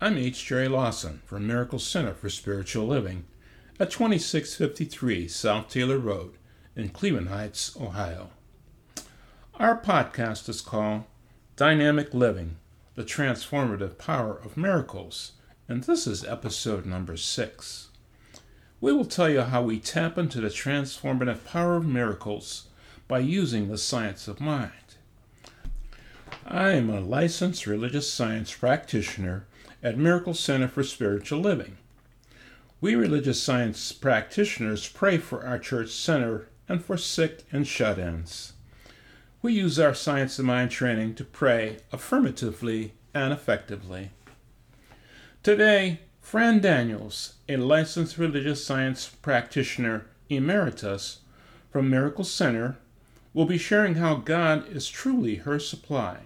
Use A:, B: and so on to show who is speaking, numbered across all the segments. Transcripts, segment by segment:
A: I'm H. Jerry Lawson from Miracle Center for Spiritual Living at 2653 South Taylor Road in Cleveland Heights, Ohio. Our podcast is called Dynamic Living The Transformative Power of Miracles, and this is episode number six. We will tell you how we tap into the transformative power of miracles by using the science of mind. I am a licensed religious science practitioner at Miracle Center for Spiritual Living. We religious science practitioners pray for our church center and for sick and shut ins. We use our Science of Mind training to pray affirmatively and effectively. Today, Fran Daniels, a licensed religious science practitioner emeritus from Miracle Center, will be sharing how God is truly her supply.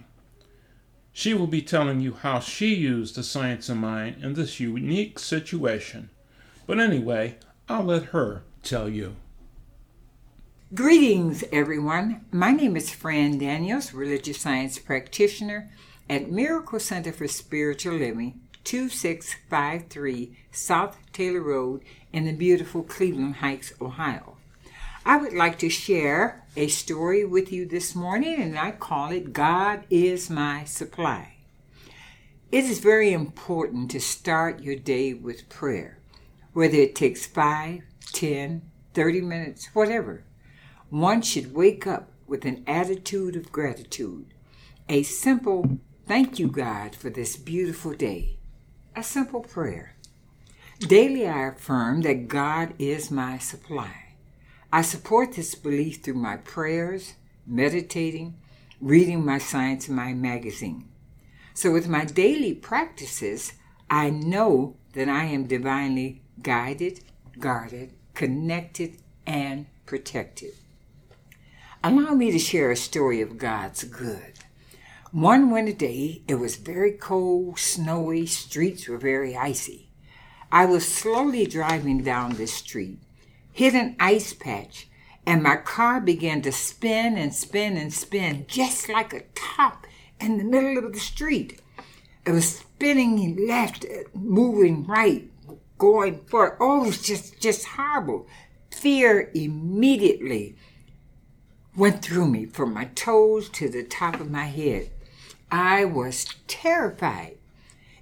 A: She will be telling you how she used the science of mind in this unique situation. But anyway, I'll let her tell you.
B: Greetings, everyone. My name is Fran Daniels, religious science practitioner at Miracle Center for Spiritual Living, 2653 South Taylor Road in the beautiful Cleveland Heights, Ohio. I would like to share a story with you this morning, and I call it God is My Supply. It is very important to start your day with prayer, whether it takes 5, 10, 30 minutes, whatever. One should wake up with an attitude of gratitude, a simple thank you, God, for this beautiful day, a simple prayer. Daily I affirm that God is my supply. I support this belief through my prayers, meditating, reading my Science Mind magazine. So, with my daily practices, I know that I am divinely guided, guarded, connected, and protected. Allow me to share a story of God's good. One winter day, it was very cold, snowy, streets were very icy. I was slowly driving down the street, hit an ice patch, and my car began to spin and spin and spin, just like a top in the middle of the street. It was spinning left, moving right, going forward. Oh, it was just, just horrible. Fear immediately went through me from my toes to the top of my head. I was terrified.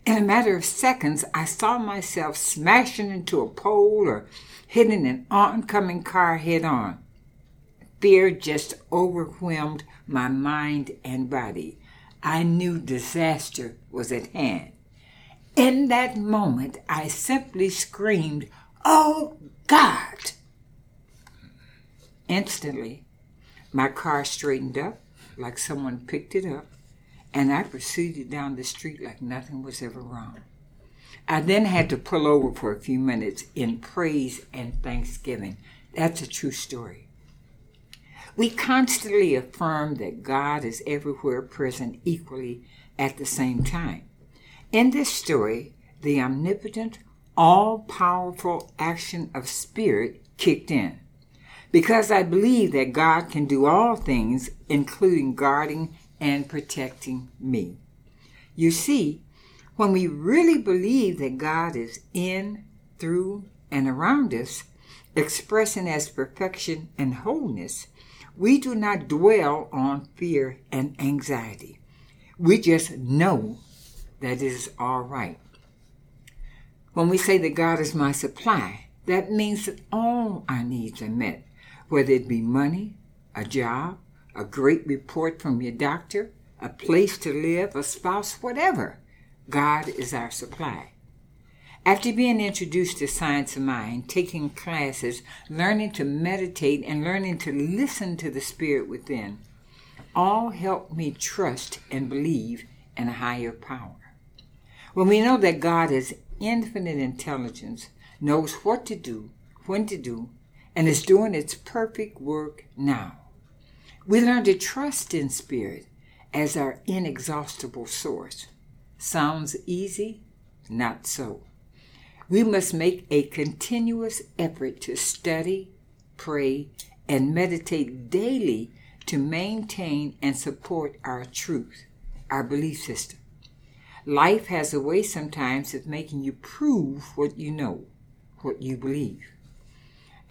B: In a matter of seconds, I saw myself smashing into a pole or hitting an oncoming car head on. Fear just overwhelmed my mind and body. I knew disaster was at hand. In that moment, I simply screamed, Oh God! Instantly, my car straightened up like someone picked it up, and I proceeded down the street like nothing was ever wrong. I then had to pull over for a few minutes in praise and thanksgiving. That's a true story. We constantly affirm that God is everywhere present equally at the same time. In this story, the omnipotent, all powerful action of spirit kicked in because I believe that God can do all things, including guarding and protecting me. You see, when we really believe that God is in, through, and around us, expressing as perfection and wholeness, we do not dwell on fear and anxiety. We just know that it is all right. When we say that God is my supply, that means that all our needs are met whether it be money, a job, a great report from your doctor, a place to live, a spouse, whatever. God is our supply. After being introduced to Science of Mind, taking classes, learning to meditate, and learning to listen to the Spirit within, all helped me trust and believe in a higher power. When we know that God is infinite intelligence, knows what to do, when to do, and is doing its perfect work now. We learn to trust in Spirit as our inexhaustible source. Sounds easy? Not so. We must make a continuous effort to study, pray, and meditate daily to maintain and support our truth, our belief system. Life has a way sometimes of making you prove what you know, what you believe.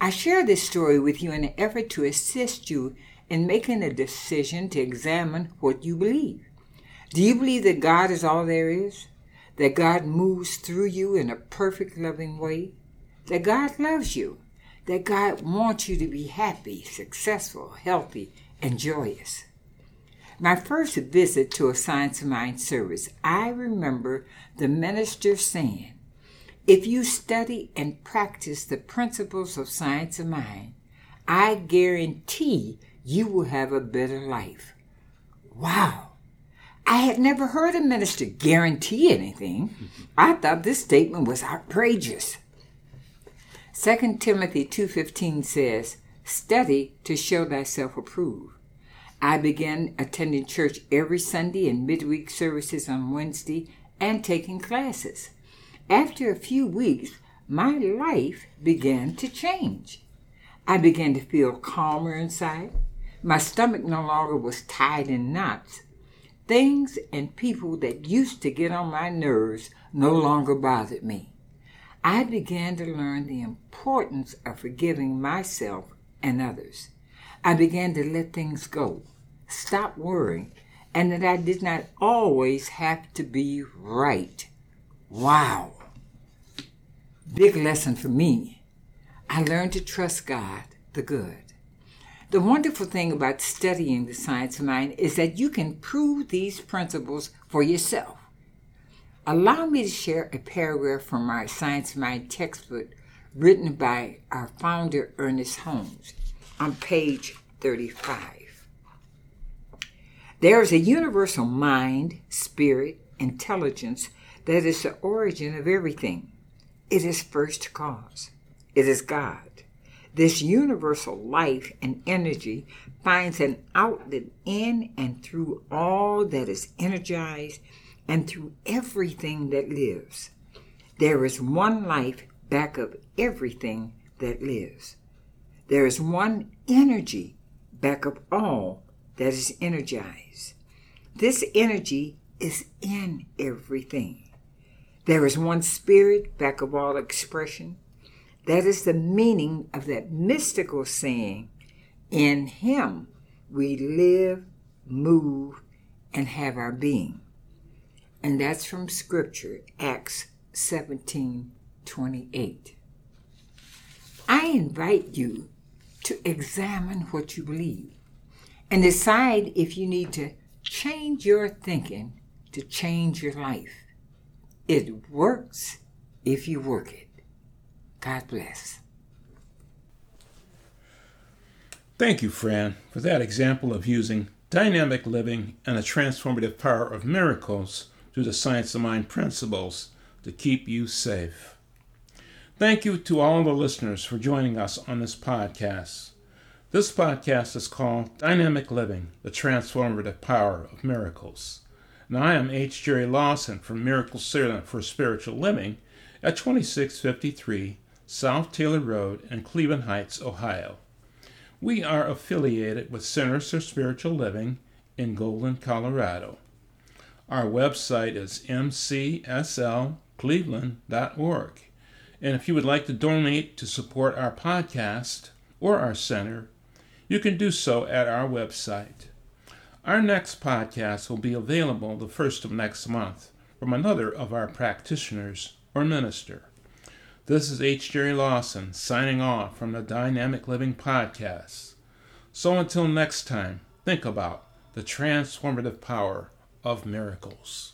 B: I share this story with you in an effort to assist you in making a decision to examine what you believe. Do you believe that God is all there is? That God moves through you in a perfect, loving way? That God loves you? That God wants you to be happy, successful, healthy, and joyous? My first visit to a Science of Mind service, I remember the minister saying, If you study and practice the principles of Science of Mind, I guarantee you will have a better life. Wow! I had never heard a minister guarantee anything. Mm-hmm. I thought this statement was outrageous. 2 Timothy 2:15 says, "Study to show thyself approved." I began attending church every Sunday and midweek services on Wednesday and taking classes. After a few weeks, my life began to change. I began to feel calmer inside. My stomach no longer was tied in knots. Things and people that used to get on my nerves no longer bothered me. I began to learn the importance of forgiving myself and others. I began to let things go, stop worrying, and that I did not always have to be right. Wow. Big lesson for me. I learned to trust God, the good. The wonderful thing about studying the science of mind is that you can prove these principles for yourself. Allow me to share a paragraph from our Science of Mind textbook written by our founder, Ernest Holmes, on page 35. There is a universal mind, spirit, intelligence that is the origin of everything. It is first cause. It is God. This universal life and energy finds an outlet in and through all that is energized and through everything that lives. There is one life back of everything that lives. There is one energy back of all that is energized. This energy is in everything. There is one spirit back of all expression. That is the meaning of that mystical saying, In Him we live, move, and have our being. And that's from Scripture, Acts 17 28. I invite you to examine what you believe and decide if you need to change your thinking to change your life. It works if you work it. God bless.
A: Thank you, Fran, for that example of using dynamic living and the transformative power of miracles through the science of mind principles to keep you safe. Thank you to all the listeners for joining us on this podcast. This podcast is called Dynamic Living The Transformative Power of Miracles. And I am H. Jerry Lawson from Miracle Center for Spiritual Living at 2653 South Taylor Road in Cleveland Heights, Ohio. We are affiliated with Centers for Spiritual Living in Golden, Colorado. Our website is mcslcleveland.org. And if you would like to donate to support our podcast or our center, you can do so at our website. Our next podcast will be available the first of next month from another of our practitioners or minister. This is H. Jerry Lawson signing off from the Dynamic Living Podcast. So until next time, think about the transformative power of miracles.